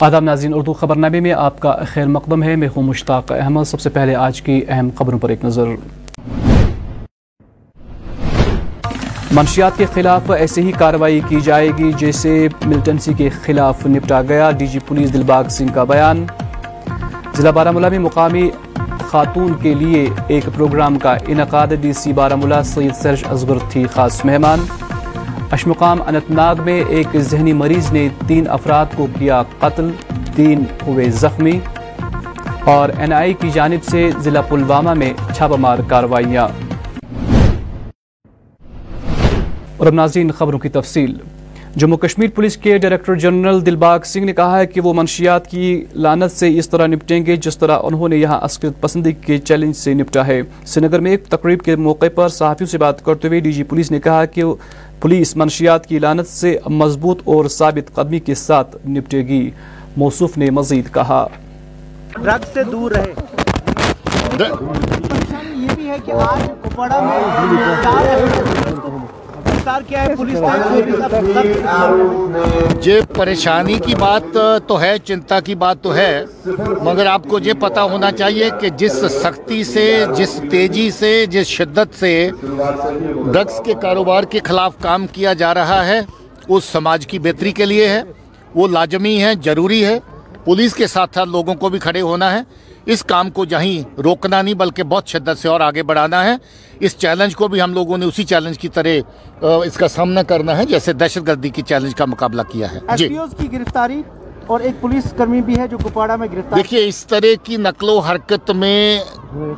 آداب ناظرین، اردو خبر نامے میں آپ کا خیر مقدم ہے۔ میں ہوں مشتاق احمد۔ سب سے پہلے آج کی اہم خبروں پر ایک نظر۔ منشیات کے خلاف ایسے ہی کارروائی کی جائے گی جیسے ملٹنسی کے خلاف نپٹا گیا۔ D G police Dilbagh Singh کا بیان۔ ضلع بارہ مولہ میں مقامی خاتون کے لیے ایک پروگرام کا انعقاد۔ ڈی سی بارہ مولہ سید سرش ازغر تھی خاص مہمان۔ اشمقام انت ناگ میں ایک ذہنی مریض نے تین افراد کو کیا قتل، تین ہوئے زخمی اور این آئی کی جانب سے ضلع پلوامہ میں چھاپہ مار کاروائیاں۔ اور اب ناظرین خبروں کی تفصیل۔ جموں کشمیر پولیس کے ڈائریکٹر جنرل دلباغ سنگھ نے کہا ہے کہ وہ منشیات کی لانت سے اس طرح نپٹیں گے جس طرح انہوں نے یہاں عسکرت پسندی کے چیلنج سے نپٹا ہے۔ سری نگر میں ایک تقریب کے موقع پر صحافیوں سے بات کرتے ہوئے ڈی جی پولیس نے کہا کہ پولیس منشیات کی لانت سے مضبوط اور ثابت قدمی کے ساتھ نپٹے گی۔ موصوف نے مزید کہا۔ ڈرگ سے دور رہے۔ یہ بھی ہے کہ آج کپواڑہ میں یہ پریشانی کی بات تو ہے چنتا کی بات تو ہے مگر آپ کو یہ پتا ہونا چاہیے کہ جس سختی سے جس تیزی سے جس شدت سے ڈرگس کے کاروبار کے خلاف کام کیا جا رہا ہے اس سماج کی بہتری کے لیے ہے وہ لازمی ہے ضروری ہے پولیس کے ساتھ ساتھ لوگوں کو بھی کھڑے ہونا ہے اس کام کو جہیں روکنا نہیں بلکہ بہت شدت سے اور آگے بڑھانا ہے۔ اس چیلنج کو بھی ہم لوگوں نے اسی چیلنج کی طرح اس کا سامنا کرنا ہے جیسے دہشت گردی کی چیلنج کا مقابلہ کیا ہے۔ جی۔ کی گرفتاری اور ایک پولیس کرمی بھی ہے جو کپواڑہ میں گرفتار دیکھیے اس طرح کی نقل و حرکت میں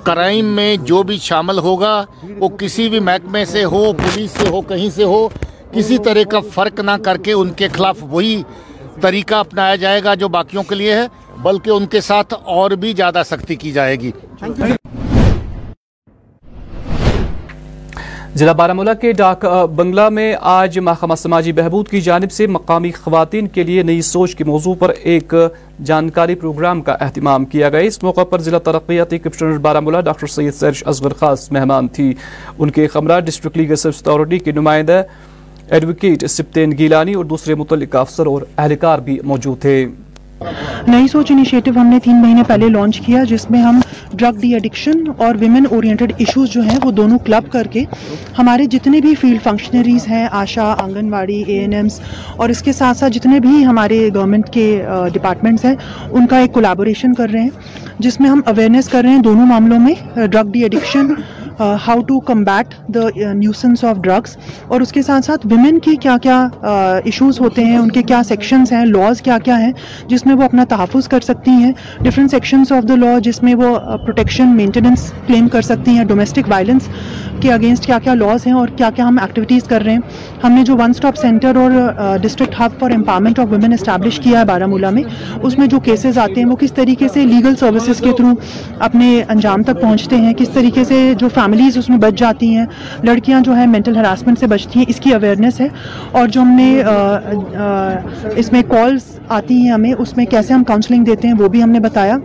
کرائم میں جو بھی شامل ہوگا وہ کسی بھی محکمے سے ہو پولیس سے ہو کہیں سے ہو کسی طرح کا فرق نہ کر کے ان کے خلاف وہی طریقہ اپنایا جائے گا جو باقیوں کے لیے ہے۔ بلکہ ان کے ساتھ اور بھی زیادہ سختی کی جائے گی۔ ضلع بارہ مولہ کے ڈاک بنگلہ میں آج محکمہ سماجی بہبود کی جانب سے مقامی خواتین کے لیے نئی سوچ کے موضوع پر ایک جانکاری پروگرام کا اہتمام کیا گیا۔ اس موقع پر ضلع ترقیاتی کمشنر بارہ مولہ ڈاکٹر سید سرش اصغر خاص مہمان تھی۔ ان کے خمرہ ڈسٹرکٹ لیگل سروس اتھارٹی کے نمائندہ ایڈوکیٹ سپتین گیلانی اور دوسرے متعلقہ افسر اور اہلکار بھی موجود تھے۔ نئی سوچ انیشیٹو ہم نے تین مہینے پہلے لانچ کیا، جس میں ہم ڈرگ ڈی ایڈکشن اور ویمن اورینٹڈ ایشوز جو ہیں، وہ دونوں کلب کر کے ہمارے جتنے بھی فیلڈ فنکشنریز ہیں، آشا آنگن واڑی اے این ایمس اور اس کے ساتھ ساتھ جتنے بھی ہمارے گورنمنٹ کے ڈپارٹمنٹس ہیں، ان کا ایک کولیبوریشن کر رہے ہیں، جس میں ہم اویئرنیس کر رہے ہیں دونوں معاملوں میں drug de addiction how to combat the nuisance of drugs اور اس کے ساتھ ساتھ ویمن کی کیا کیا uh, ایشوز ہوتے ہیں، ان کے کیا سیکشنز ہیں لاز کیا کیا ہیں، جس میں وہ اپنا تحفظ کر سکتی ہیں different sections of the law جس میں وہ پروٹیکشن مینٹیننس کلیم کر سکتی ہیں ڈومیسٹک وائلنس کے اگینسٹ کیا کیا لاز ہیں اور کیا کیا ہم ایکٹیویٹیز کر رہے ہیں۔ ہم نے جو ون اسٹاپ سینٹر اور district hub for empowerment of women establish کیا ہے بارہ مولہ میں، اس میں جو کیسز آتے ہیں وہ کس طریقے سے لیگل سروسز کے تھرو اپنے انجام تک پہنچتے ہیں، کس طریقے سے جو فیملیز اس میں بچ جاتی ہیں، لڑکیاں جو ہیں مینٹل ہراسمنٹ سے بچتی ہیں، اس کی اویئرنیس ہے۔ اور جو ہم نے اس میں کالز آتی ہیں ہمیں، اس میں کیسے ہم کاؤنسلنگ دیتے ہیں وہ بھی ہم نے بتایا۔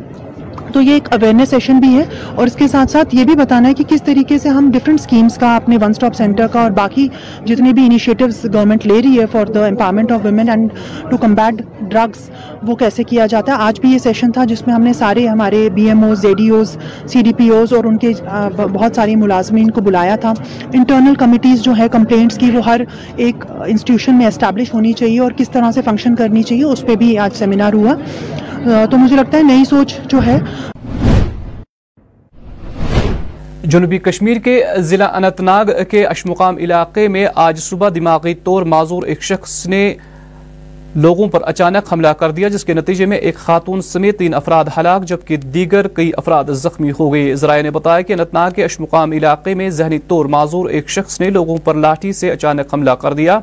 تو یہ ایک اویئرنیس سیشن بھی ہے اور اس کے ساتھ ساتھ یہ بھی بتانا ہے کہ کس طریقے سے ہم ڈفرینٹ اسکیمس کا اپنے ون اسٹاپ سینٹر کا اور باقی جتنے بھی انیشیٹوز گورنمنٹ لے رہی ہے for the empowerment of women and to combat drugs وہ کیسے کیا جاتا ہے؟ آج بھی یہ سیشن تھا جس میں ہم نے سارے ہمارے B M Os Z D Os C D P Os اور ان کے بہت ساری ملازمین کو بلایا تھا۔ انٹرنل کمیٹیز جو ہے کمپلینٹس کی وہ ہر ایک انسٹیٹیوشن میں اسٹیبلش ہونی چاہیے اور کس طرح سے فنکشن کرنی چاہیے، اس پہ بھی آج سیمینار ہوا۔ تو مجھے لگتا ہے نئی سوچ جو ہے۔ جنوبی کشمیر کے ضلع انت ناگ کے اشمقام علاقے میں آج صبح دماغی طور معذور ایک شخص نے لوگوں پر اچانک حملہ کر دیا، جس کے نتیجے میں ایک خاتون سمیت تین افراد ہلاک، جبکہ دیگر کئی افراد زخمی ہو گئے۔ ذرائع نے بتایا کہ انت ناگ کے اشمقام علاقے میں ذہنی طور معذور ایک شخص نے لوگوں پر لاٹھی سے اچانک حملہ کر دیا۔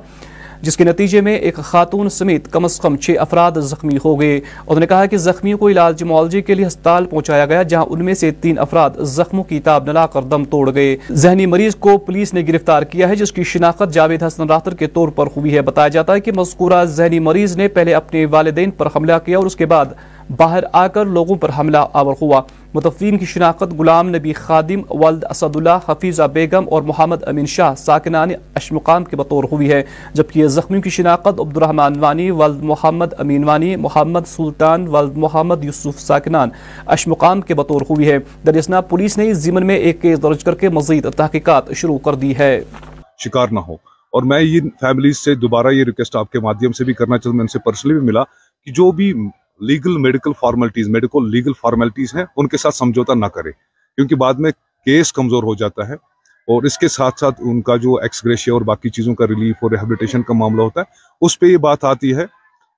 جس کے نتیجے میں ایک خاتون سمیت کم از کم چھ افراد زخمی ہو گئے۔ انہوں نے کہا کہ زخمیوں کو علاج معالجے کے لیے ہسپتال پہنچایا گیا، جہاں ان میں سے تین افراد زخموں کی تاب نلا کر دم توڑ گئے۔ ذہنی مریض کو پولیس نے گرفتار کیا ہے، جس کی شناخت جاوید حسن راتر کے طور پر ہوئی ہے۔ بتایا جاتا ہے کہ مذکورہ ذہنی مریض نے پہلے اپنے والدین پر حملہ کیا اور اس کے بعد باہر آ کر لوگوں پر حملہ آور ہوا متفین کی شناخت غلام نبی خادم والد اسد اللہ حفیظہ بیگم اور محمد امین شاہ ساکنان اشمقام کے بطور ہوئی ہے جبکہ زخمیوں کی شناخت عبد الرحمن وانی والد محمد امین وانی، محمد سلطان والد محمد یوسف ساکنان اشمقام کے بطور ہوئی ہے دریسنا پولیس نے زمن میں ایک کیس درج کر کے مزید تحقیقات شروع کر دی ہے۔ شکار نہ ہو اور میں یہ فیملیز سے دوبارہ یہ ریکویسٹ آپ کے مادیم سے بھی کرنا چاہتا ہوں، میں ان سے پرسنلی بھی ملا کہ جو بھی legal medical formalities medical legal formalities ہیں، ان کے ساتھ سمجھوتا نہ کرے۔ کیونکہ بعد میں کیس کمزور ہو جاتا ہے اور اس کے ساتھ ساتھ ان کا جو ایکسگریشیا اور باقی چیزوں کا ریلیف اور ریہیبلیٹیشن کا معاملہ ہوتا ہے، اس پہ یہ بات آتی ہے۔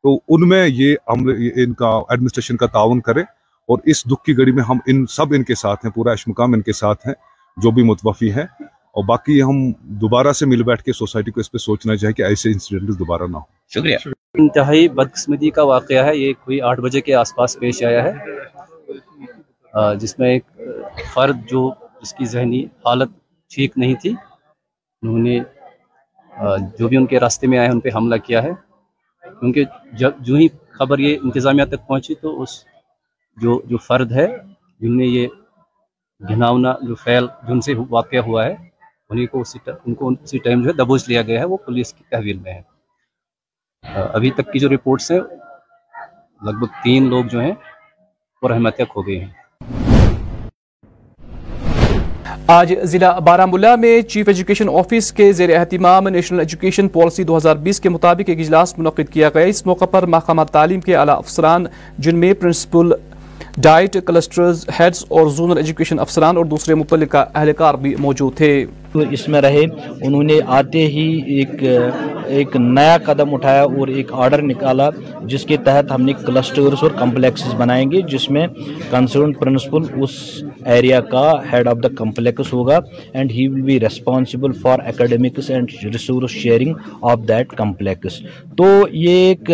تو ان میں یہ عمل ان کا ایڈمنسٹریشن کا تعاون کرے اور اس دکھ کی گھڑی میں ہم ان سب ان کے ساتھ ہیں، پورا اشمقام ان کے ساتھ ہیں، جو بھی متوفی ہیں۔ اور باقی ہم دوبارہ سے مل بیٹھ کے سوسائٹی کو اس پہ سوچنا چاہیے کہ ایسے انسیڈنٹ دوبارہ نہ ہو شکریہ۔ انتہائی بدقسمتی کا واقعہ ہے۔ یہ کوئی آٹھ بجے کے آس پاس پیش آیا ہے۔ جس میں ایک فرد جو جس کی ذہنی حالت ٹھیک نہیں تھی، انہوں نے جو بھی ان کے راستے میں آئے، ان پہ حملہ کیا ہے۔ کیونکہ جب جو ہی خبر یہ انتظامیہ تک پہنچی تو اس جو جو فرد ہے، جن نے یہ گھناؤنا، جو فعل جن سے واقعہ ہوا ہے، انہیں کو اسی ان کو اسی ٹائم جو ہے دبوچ لیا گیا ہے، وہ پولیس کی تحویل میں ہے۔ ابھی تک کی جو رپورٹس ہیں، لگ بھگ تین لوگ جو ہیں، وہ رحمت ہو گئے ہیں۔ آج ضلع بارہ ملا میں چیف ایجوکیشن آفیس کے زیر اہتمام نیشنل ایجوکیشن پالیسی دو ہزار بیس کے مطابق ایک اجلاس منعقد کیا گیا۔ اس موقع پر محکمہ تعلیم کے اعلی افسران، جن میں پرنسپل ڈائٹ کلسٹرز، ہیڈز اور زونل ایجوکیشن افسران اور دوسرے متعلقہ اہلکار بھی موجود تھے۔ اس میں رہے، انہوں نے آتے ہی ایک ایک نیا قدم اٹھایا اور ایک آرڈر نکالا، جس کے تحت ہم نے کلسٹرز اور کمپلیکسز بنائیں گے، جس میں کنسرن پرنسپل اس ایریا کا ہیڈ آف دا کمپلیکس ہوگا، and he will be responsible for academics and resource sharing of that complex. تو یہ ایک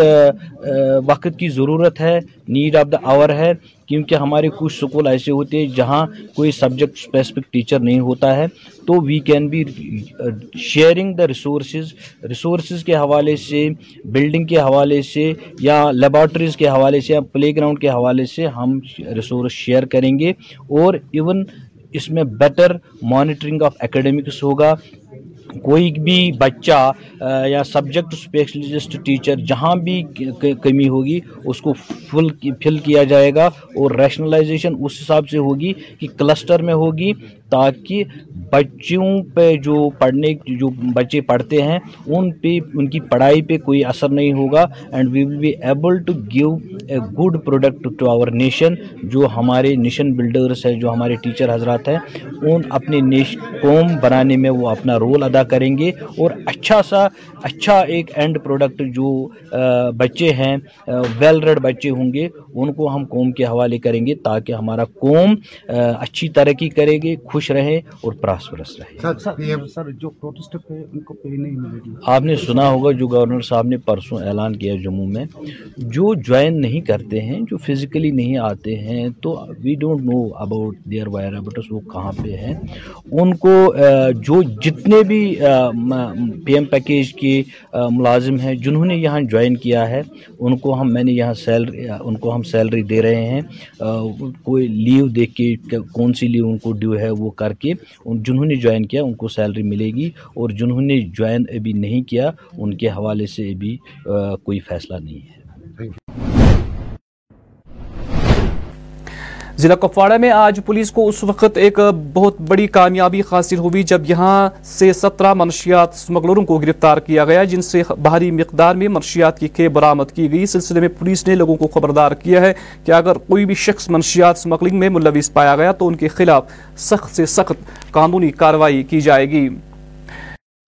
وقت کی ضرورت ہے، نیڈ آف دا آور ہے۔ کیونکہ ہمارے کچھ سکول ایسے ہوتے ہیں جہاں کوئی سبجیکٹ اسپیسیفک ٹیچر نہیں ہوتا ہے، تو we can be sharing the resources resources کے حوالے سے بلڈنگ کے حوالے سے یا لیبارٹریز کے حوالے سے یا پلے گراؤنڈ کے حوالے سے ہم ریسورس شیئر کریں گے اور ایون اس میں بیٹر مانیٹرنگ آف اکیڈمکس ہوگا۔ کوئی بھی بچہ یا سبجیکٹ اسپیشلسٹ ٹیچر جہاں بھی کمی ہوگی، اس کو فل فل کیا جائے گا اور ریشنلائزیشن اس حساب سے ہوگی کہ کلسٹر میں ہوگی تاکہ بچوں پہ جو پڑھنے جو بچے پڑھتے ہیں، ان پہ ان کی پڑھائی پہ کوئی اثر نہیں ہوگا and we will be able to give a good product to our nation جو ہمارے نیشن بلڈرس ہیں، جو ہمارے ٹیچر حضرات ہیں، ان اپنے نیش قوم بنانے میں وہ اپنا رول ادا کریں گے۔ اور اچھا سا اچھا ایک اینڈ پروڈکٹ جو بچے ہیں ویل ریڈ بچے ہوں گے، ان کو ہم قوم کے حوالے کریں گے تاکہ ہمارا قوم اچھی ترقی کرے گی خوش خوش رہیں اور پراسپرس رہیں۔ آپ نے سنا ہوگا جو گورنر صاحب نے پرسوں اعلان کیا جموں میں جو جوائن نہیں کرتے ہیں جو فزیکلی نہیں آتے ہیں تو we don't know about their whereabouts وہ کہاں پہ ہیں۔ ان کو جو جتنے بھی پی ایم پیکیج کے ملازم ہیں جنہوں نے یہاں جوائن کیا ہے ان کو ہم میں نے یہاں سیلری ان کو ہم سیلری دے رہے ہیں۔ کوئی لیو دیکھ کے کون سی لیو ان کو ڈیو ہے وہ وہ کر کے ان جنہوں نے جوائن کیا، ان کو سیلری ملے گی اور جنہوں نے جوائن ابھی نہیں کیا، ان کے حوالے سے ابھی کوئی فیصلہ نہیں ہے۔ ضلع کپواڑہ میں آج پولیس کو اس وقت ایک بہت بڑی کامیابی حاصل ہوئی جب یہاں سے سترہ منشیات سمگلروں کو گرفتار کیا گیا، جن سے بھاری مقدار میں منشیات کی کھیپ برامت کی گئی۔ سلسلے میں پولیس نے لوگوں کو خبردار کیا ہے کہ اگر کوئی بھی شخص منشیات سمگلنگ میں ملوث پایا گیا تو ان کے خلاف سخت سے سخت قانونی کاروائی کی جائے گی۔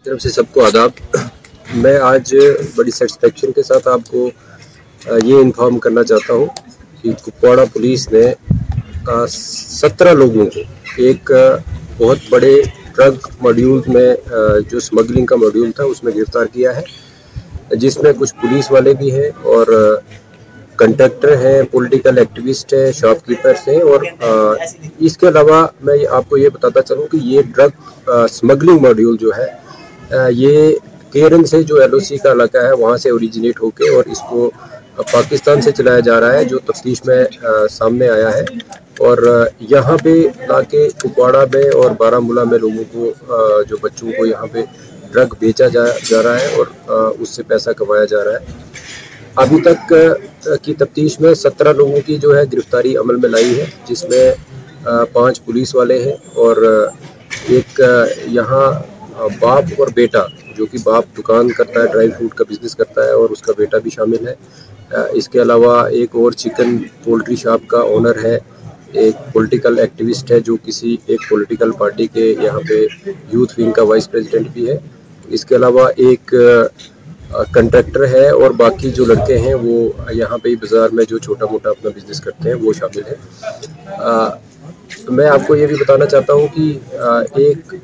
طرف سے سب کو آداب۔ میں آج بڑی سیٹسفیکشن کے ساتھ آپ کو یہ انفارم کرنا چاہتا ہوں کہ کپواڑہ پولیس نے سترہ لوگوں کو ایک بہت بڑے ڈرگ ماڈیول میں جو سمگلنگ کا ماڈیول تھا، اس میں گرفتار کیا ہے۔ جس میں کچھ پولیس والے بھی ہیں اور کنٹیکٹر ہیں، پولیٹیکل ایکٹیوسٹ ہیں شاپ کیپرس ہیں اور اس کے علاوہ میں آپ کو یہ بتاتا چلوں کہ یہ ڈرگ سمگلنگ ماڈیول جو ہے یہ کیرن سے جو ایل او سی کا علاقہ ہے، وہاں سے اوریجنیٹ ہو کے اور اس کو پاکستان سے چلایا جا رہا ہے، جو تفتیش میں سامنے آیا ہے۔ اور یہاں پہ لا کے کپواڑہ میں اور بارہ ملا میں لوگوں کو جو بچوں کو یہاں پہ ڈرگ بیچا جا جا رہا ہے اور اس سے پیسہ کمایا جا رہا ہے۔ ابھی تک کی تفتیش میں سترہ لوگوں کی جو ہے گرفتاری عمل میں لائی ہے، جس میں پانچ پولیس والے ہیں اور ایک یہاں باپ اور بیٹا، جو کہ باپ دکان کرتا ہے، ڈرائی فروٹ کا بزنس کرتا ہے اور اس کا بیٹا بھی شامل ہے۔ اس کے علاوہ ایک اور چکن پولٹری شاپ کا اونر ہے، ایک پولیٹیکل ایکٹیوسٹ ہے جو کسی ایک پولیٹیکل پارٹی کے یہاں پہ یوتھ ونگ کا وائس پریزیڈنٹ بھی ہے۔ اس کے علاوہ ایک کنٹریکٹر ہے اور باقی جو لڑکے ہیں وہ یہاں پہ بازار میں جو چھوٹا موٹا اپنا بزنس کرتے ہیں وہ شامل ہیں۔ میں آپ کو یہ بھی بتانا چاہتا ہوں کہ ایک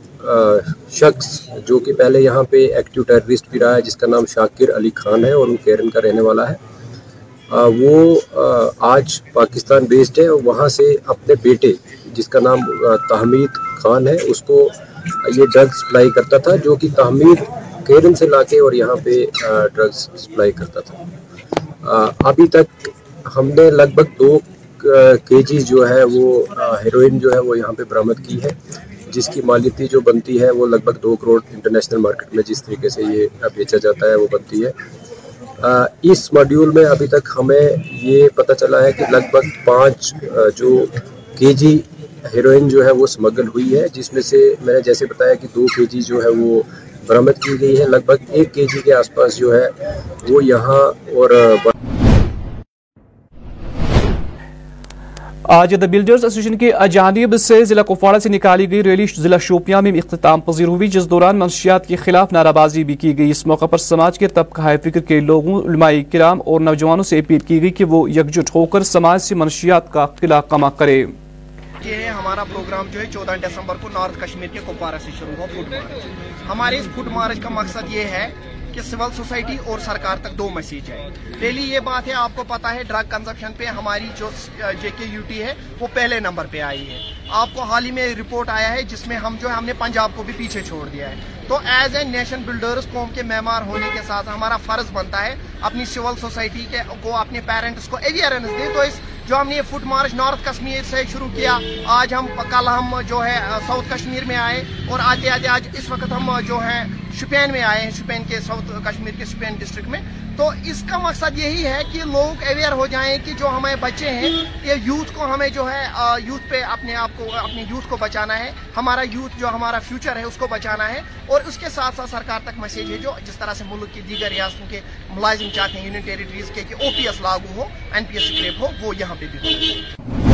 شخص جو کہ پہلے یہاں پہ ایکٹیو ٹیررسٹ بھی رہا ہے، جس کا نام شاکر علی خان ہے اور وہ کیرن کا رہنے والا ہے۔ وہ آج پاکستان بیسڈ ہے اور وہاں سے اپنے بیٹے، جس کا نام تحمید خان ہے، اس کو یہ ڈرگ سپلائی کرتا تھا، جو کہ تحمید کیرن سے لا کے اور یہاں پہ ڈرگز سپلائی کرتا تھا۔ ابھی تک ہم نے لگ بھگ دو کے جی جو ہے، وہ ہیروئن جو ہے، وہ یہاں پہ برآمد کی ہے۔ جس کی مالیتی جو بنتی ہے، وہ لگ بھگ دو کروڑ انٹرنیشنل مارکیٹ میں جس طریقے سے یہ بیچا جاتا ہے، وہ بنتی ہے۔ اس ماڈیول میں ابھی تک ہمیں یہ پتہ چلا ہے کہ لگ بھگ پانچ جو کے جی ہیروئن جو ہے وہ سمگل ہوئی ہے، جس میں سے میں نے جیسے بتایا کہ دو کے جی جو ہے وہ برآمد کی گئی ہے، لگ بھگ ایک کے جی کے آس پاس جو ہے وہ یہاں اور آج دا بلڈرز ایسوسیشن کی جانب سے ضلع کپواڑہ سے نکالی گئی ریلی ضلع شوپیاں میں اختتام پذیر ہوئی، جس دوران منشیات کے خلاف نعرہ بازی بھی کی گئی۔ اس موقع پر سماج کے طبقہ فکر کے لوگوں علمائی کرام اور نوجوانوں سے اپیل کی گئی کہ وہ یکجٹ ہو کر سماج سے منشیات کا قلعہ کما کرے یہ ہمارا پروگرام جو ہے چودہ دسمبر کو نارتھ کشمیر کے کپوارہ سے شروع ہوا فوڈ مارچ۔ ہمارے اس فوڈ مارچ کا مقصد یہ ہے کہ سول سوسائٹی اور سرکار تک دو میسیج ہے۔ پہلی یہ بات ہے، آپ کو پتا ہے، ڈرگ کنزپشن پہ ہماری جو جے کے یو ٹی ہے، وہ پہلے نمبر پہ آئی ہے۔ آپ کو حال ہی میں رپورٹ آیا ہے، جس میں ہم جو ہے، ہم نے پنجاب کو بھی پیچھے چھوڑ دیا ہے۔ تو ایز اے نیشن بلڈرز، قوم کے معمار ہونے کے ساتھ ہمارا فرض بنتا ہے، اپنی سول سوسائٹی کے کو اپنے پیرنٹس کو اویئرنس دیں۔ تو اس جو ہم نے یہ فٹ مارچ نارتھ کشمیر سے شروع کیا، آج ہم کل ہم جو ہے ساؤتھ کشمیر میں آئے اور آتے آتے آج اس وقت ہم جو ہے شپین میں آئے ہیں شپین کے ساؤتھ کشمیر کے شپین ڈسٹرکٹ میں۔ تو اس کا مقصد یہی ہے کہ لوگ اویئر ہو جائیں کہ جو ہمیں بچے ہیں، یہ یوتھ کو ہمیں جو ہے یوتھ پہ اپنے آپ کو اپنے یوتھ کو بچانا ہے۔ ہمارا یوتھ جو ہمارا فیوچر ہے، اس کو بچانا ہے۔ اور اس کے ساتھ ساتھ سرکار تک میسیج ہے جو جس طرح سے ملک کی دیگر ریاستوں کے ملازم چاہتے ہیں یونین ٹیریٹریز کے، کہ او پی ایس لاگو ہو این پی ایس اسکریپ ہو، وہ یہاں پہ بھی ہو۔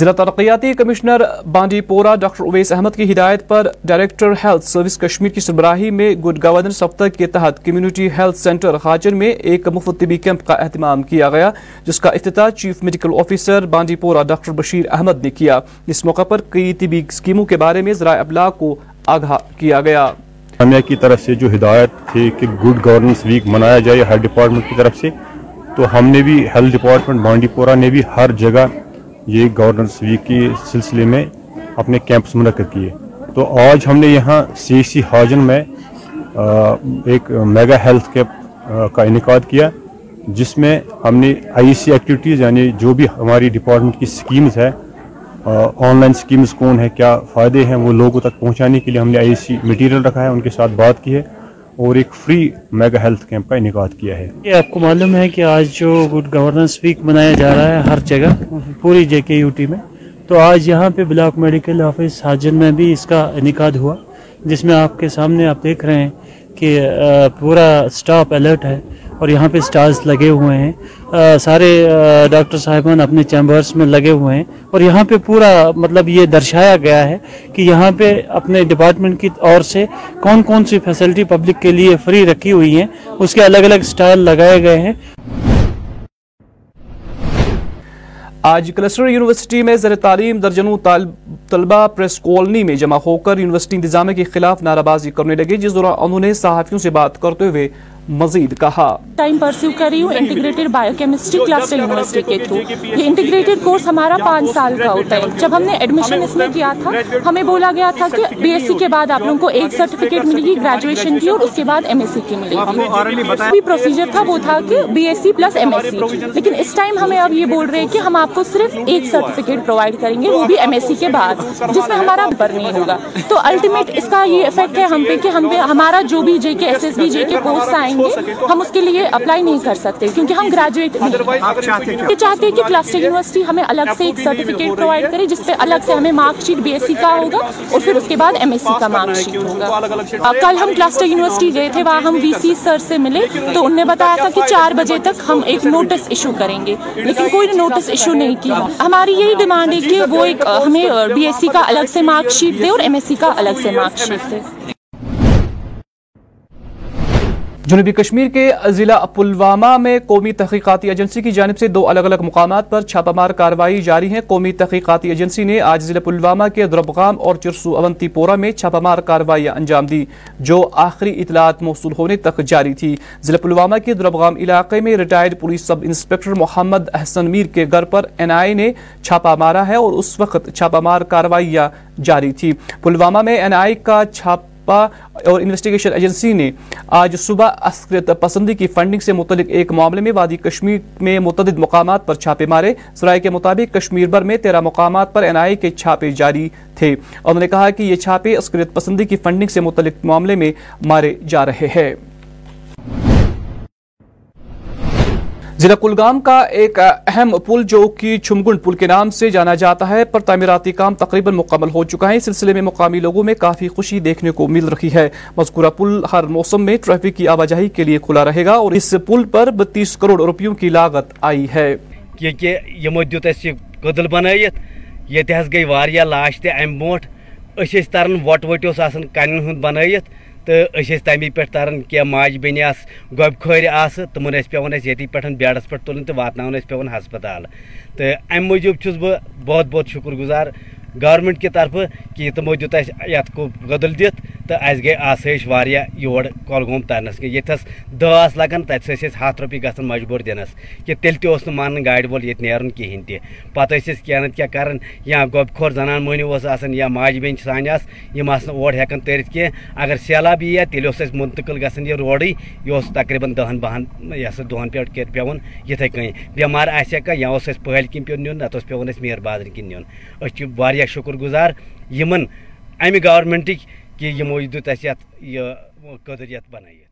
ضلع ترقیاتی کمشنر بانڈی پورہ ڈاکٹر اویس احمد کی ہدایت پر ڈائریکٹر ہیلتھ سروس کشمیر کی سربراہی میں گڈ گورننس ہفتہ کے تحت کمیونٹی ہیلتھ سینٹر خاجن میں ایک مفت طبی کیمپ کا اہتمام کیا گیا، جس کا افتتاح چیف میڈیکل آفیسر بانڈی پورہ ڈاکٹر بشیر احمد نے کیا۔ اس موقع پر کئی طبی اسکیموں کے بارے میں ذرائع ابلاغ کو آگاہ کیا گیا۔ کی طرف سے جو ہدایت تھی کہ گڈ گورننس ویک منایا جائے ہیلتھ ڈپارٹمنٹ کی طرف سے، تو ہم نے بھی ہیلتھ ڈپارٹمنٹ بانڈی پورہ نے بھی ہر جگہ یہ گورننس ویک کے سلسلے میں اپنے کیمپس منعقد کیے۔ تو آج ہم نے یہاں سی سی ہاجن میں ایک میگا ہیلتھ کیمپ کا انعقاد کیا، جس میں ہم نے آئی سی ایکٹیویٹیز یعنی جو بھی ہماری ڈپارٹمنٹ کی سکیمز ہے آن لائن سکیمز کون ہے کیا فائدے ہیں، وہ لوگوں تک پہنچانے کے لیے ہم نے آئی سی میٹیریل رکھا ہے، ان کے ساتھ بات کی ہے۔ اور ایک فری میگا ہیلتھ کیمپ کا انعقاد کیا ہے۔ یہ آپ کو معلوم ہے کہ آج جو گڈ گورننس ویک منایا جا رہا ہے ہر جگہ، پوری جے کے یو ٹی میں۔ تو آج یہاں پہ بلاک میڈیکل آفس حاجن میں بھی اس کا انعقاد ہوا، جس میں آپ کے سامنے آپ دیکھ رہے ہیں کہ پورا سٹاف الرٹ ہے۔ اور یہاں پہ سٹارز لگے ہوئے ہیں۔ سارے ڈاکٹر صاحبان اپنے چیمبرز میں لگے ہوئے ہیں۔ اور یہاں پہ پورا مطلب یہ درشایا گیا ہے کہ یہاں پہ اپنے ڈپارٹمنٹ کی اور سے کون کون سی فیسلٹی پبلک کے لیے فری رکھی ہوئی ہیں، اس کے الگ الگ سٹال لگائے گئے ہیں۔ آج کلسٹر یونیورسٹی میں زیر تعلیم درجنوں طلبہ پریس کالونی میں جمع ہو کر یونیورسٹی انتظامیہ کے خلاف نعرہ بازی کرنے لگے، جس دوران انہوں نے صحافیوں سے بات کرتے ہوئے مزید کہا۔ ٹائم پرسیو کر رہی ہوں integrated bio chemistry cluster university کے تھرو یہ انٹیگریٹڈ کورس ہمارا پانچ سال کا ہوتا ہے۔ جب ہم نے ایڈمیشن اس میں کیا تھا ہمیں بولا گیا تھا کہ بی ایس سی کے بعد آپ لوگوں کو ایک سرٹیفکیٹ ملے گی گریجویشن کی اور اس کے بعد ایم ایس سی کی ملے گی پروسیجر تھا وہ تھا کہ B S C plus M S C لیکن اس ٹائم ہمیں اب یہ بول رہے ہیں کہ ہم آپ کو صرف ایک سرٹیفکیٹ پرووائڈ کریں گے وہ بھی ایم ایس سی کے بعد جس میں ہمارا پر نہیں ہوگا۔ تو الٹیمیٹ اس کا یہ افیکٹ ہے ہم پہ کہ ہم پہ ہمارا جو بھی جے کے S S B J K course آئیں جائیں گے ہم اس کے لیے اپلائی نہیں کر سکتے کیونکہ ہم گریجویٹ نہیں چاہتے ہیں کہ کلسٹر یونیورسٹی ہمیں الگ سے ایک سرٹیفکیٹ پرووائڈ کرے جس پہ الگ سے ہمیں mark sheet B S C کا ہوگا اور پھر اس کے بعد ایم ایس سی کا مارک شیٹ ہوگا۔ کل ہم کلسٹر یونیورسٹی گئے تھے وہاں ہم وی سی سر سے ملے تو انہوں نے بتایا تھا کہ چار بجے تک ہم ایک نوٹس ایشو کریں گے۔ لیکن کوئی نوٹس ایشو نہیں کیا۔ ہماری یہی ڈیمانڈ ہے کہ وہ ایک ہمیں بی ایس سی کا الگ سے مارک شیٹ دے اور ایم ایس سی کا الگ سے مارک شیٹ دے۔ جنوبی کشمیر کے ضلع پلوامہ میں قومی تحقیقاتی ایجنسی کی جانب سے دو الگ الگ مقامات پر چھاپہ مار کاروائی جاری ہے۔ قومی تحقیقاتی ایجنسی نے آج ضلع پلوامہ کے دربغام اور چرسو اونتی پورا میں چھاپہ مار کارروائی انجام دی، جو آخری اطلاعات موصول ہونے تک جاری تھی۔ ضلع پلوامہ کے دربغام علاقے میں retired police sub inspector Mohammad Ahsan Mir کے گھر پر این آئی نے چھاپہ مارا ہے اور اس وقت چھاپہ مار کارروائیاں جاری تھی۔ پلوامہ میں این آئی کا چھاپ اور انویسٹیگیشن ایجنسی نے آج صبح عسکریت پسندی کی فنڈنگ سے متعلق ایک معاملے میں وادی کشمیر میں متعدد مقامات پر چھاپے مارے۔ سرائے کے مطابق کشمیر بھر میں تیرہ مقامات پر این آئی کے چھاپے جاری تھے۔ انہوں نے کہا کہ یہ چھاپے عسکریت پسندی کی فنڈنگ سے متعلق معاملے میں مارے جا رہے ہیں۔ ضلع کلگام کا ایک اہم پل جو کہ چھمگن پل کے نام سے جانا جاتا ہے، پر تعمیراتی کام تقریباً مکمل ہو چکا ہے۔ اس سلسلے میں مقامی لوگوں میں کافی خوشی دیکھنے کو مل رہی ہے۔ مذکورہ پل ہر موسم میں ٹریفک کی آواجاہی کے لیے کھلا رہے گا اور اس پل پر بتیس کروڑ روپیوں کی لاگت آئی ہے۔ یمو دیت یہ قدل بنائیت، یہ گئی واریا لاش تہ امہ برو اس تران وٹ وٹیوس آن کنن ہند بنائیت۔ تو اس تمے پہ تران کی ماج ماجہ آس گوب خور آس تم پیون یتی پہ بیڈس پہ تلن تو واتن پیون ہسپتال تو امہ موجوب چھس بہت بہت شکر گزار۔ گورمنٹ کہ طرف کہ تمو دیت یت غدل دت تو اس گئی آسائش واریاہ یور کلگوم ترنس کی یتھس دہ آس لگان تتس ٲسۍ ہاتھ ہتھ رۄپیہِ مجبور دنس کہ تیل تہ اس مان نہٕ وول ییٚتہِ نیرُن کہین تہ پتہٕ اس أسۍ کینٛہہ نتہٕ کیٛاہ یا گوب کھور زنان مہنی اوس آسان یا ماج بین سان آس یِم آسہٕ نہٕ اور ہٮ۪کان تٔرِتھ کینٛہہ اگر سیلاب یہ تیل اس منتقل اَسہِ یہ روڈی یہ اس یہِ دہن بہن یہِ سا دہن پٮ۪ٹھ کہِ پیٚوان یِتھٕے کٔنۍ بٮ۪مار آسہِ ہا یا اس پہل کن پیون پیٚوان نت نتہٕ اوس پیٚوان اَسہِ میٖر بازرٕ کِنۍ نیُن أسۍ چھِ واریاہ شکر گزار یمن امہ گورمنٹک کہ یمو دس یہ قدر یت بنائیت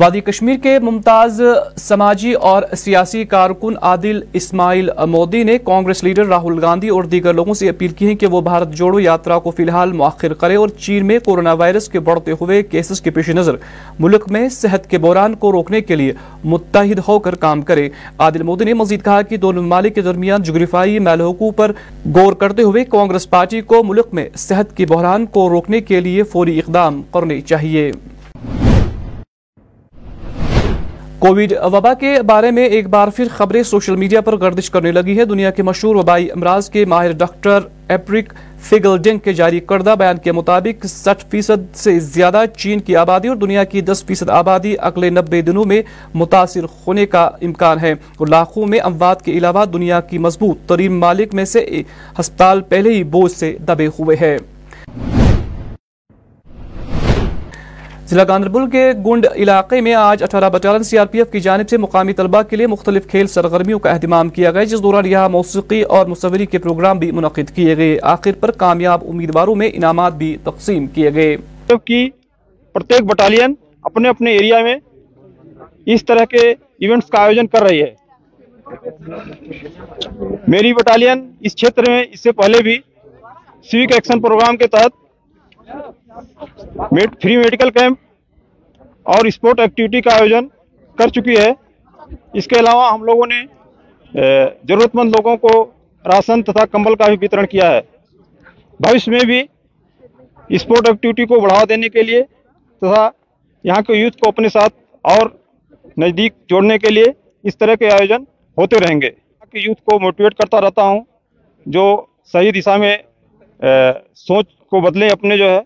وادی کشمیر کے ممتاز سماجی اور سیاسی کارکن عادل اسماعیل مودی نے کانگریس لیڈر راہل گاندھی اور دیگر لوگوں سے اپیل کی ہے کہ وہ بھارت جوڑو یاترا کو فی الحال مؤخر کرے اور چین میں کورونا وائرس کے بڑھتے ہوئے کیسز کے پیش نظر، ملک میں صحت کے بحران کو روکنے کے لیے متحد ہو کر کام کرے۔ عادل مودی نے مزید کہا کہ دونوں ممالک کے درمیان جغرفائی میلحقوں پر غور کرتے ہوئے کانگریس پارٹی کو ملک میں صحت کی بحران کو روکنے کے لیے فوری اقدام کرنے چاہیے۔ کووڈ وبا کے بارے میں ایک بار پھر خبریں سوشل میڈیا پر گردش کرنے لگی ہے۔ دنیا کے مشہور وبائی امراض کے ماہر ڈاکٹر ایپرک فیگلڈنگ کے جاری کردہ بیان کے مطابق سٹھ فیصد سے زیادہ چین کی آبادی اور دنیا کی دس فیصد آبادی اگلے نبے دنوں میں متاثر ہونے کا امکان ہے۔ اور لاکھوں میں اموات کے علاوہ دنیا کی مضبوط ترین مالک میں سے ہسپتال پہلے ہی بوجھ سے دبے ہوئے ہیں۔ ضلع گاندربل کے گنڈ علاقے میں آج اٹھارہ بٹالن سی آر پی ایف کی جانب سے مقامی طلبہ کے لیے مختلف کھیل سرگرمیوں کا اہتمام کیا گیا، جس دوران یہاں موسیقی اور مصوری کے پروگرام بھی منعقد کیے گئے۔ آخر پر کامیاب امیدواروں میں انعامات بھی تقسیم کیے گئے۔ کی پرتیک بٹالین اپنے اپنے ایریا میں اس طرح کے ایونٹس کا آیوجن کر رہی ہے۔ میری بٹالین اس چھیتر میں اس سے پہلے بھی سیوک ایکشن پروگرام کے تحت فری میڈیکل کیمپ اور اسپورٹ ایکٹیویٹی کا آیوجن کر چکی ہے۔ اس کے علاوہ ہم لوگوں نے ضرورت مند لوگوں کو راشن تتھا کمبل کا بھی وترن کیا ہے۔ بھوشیہ میں بھی اسپورٹ ایکٹیویٹی کو بڑھاوا دینے کے لیے تتھا یہاں کے یوتھ کو اپنے ساتھ اور نزدیک جوڑنے کے لیے اس طرح کے آیوجن ہوتے رہیں گے۔ کہ یوتھ کو موٹیویٹ کرتا رہتا ہوں جو صحیح دشا میں سوچ کو بدلیں اپنے جو ہے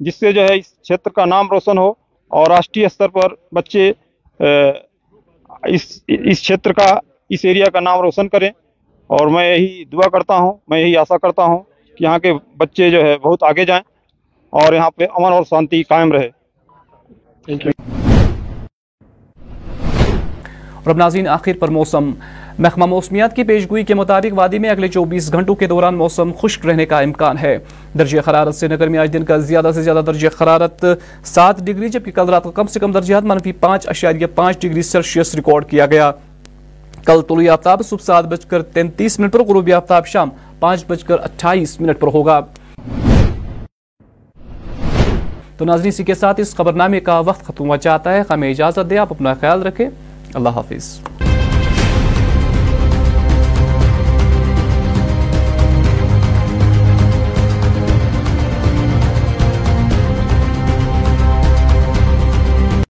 جس سے جو ہے اس چھیتر کا نام روشن ہو اور راشٹریہ استر پر بچے اس چھتر کا، اس ایریا کا نام روشن کریں۔ اور میں یہی دعا کرتا ہوں، میں یہی آسا کرتا ہوں کہ یہاں کے بچے جو ہے بہت آگے جائیں اور یہاں پہ امن اور شانتی قائم رہے۔ اور اب ناظرین، آخر پر موسم محکمہ موسمیات کی پیشگوئی کے مطابق وادی میں اگلے چوبیس گھنٹوں کے دوران موسم خشک رہنے کا امکان ہے۔ درجہ حرارت سے نگر میں آج دن کا زیادہ سے زیادہ درجہ حرارت سات ڈگری، جبکہ کل رات کو کم سے کم درجہ منفی پانچ، اشاریہ پانچ ڈگری سیلسیس ریکارڈ کیا گیا۔ کل طلوع آفتاب صبح سات بج کر تینتیس منٹ پر غروبی آفتاب شام پانچ بج کر اٹھائیس منٹ پر ہوگا۔ تو ناظرین سی کے ساتھ اس خبرنامے کا وقت ختم ہوا جاتا ہے۔ ہمیں اجازت دے آپ اپنا خیال رکھیں۔ اللہ حافظ۔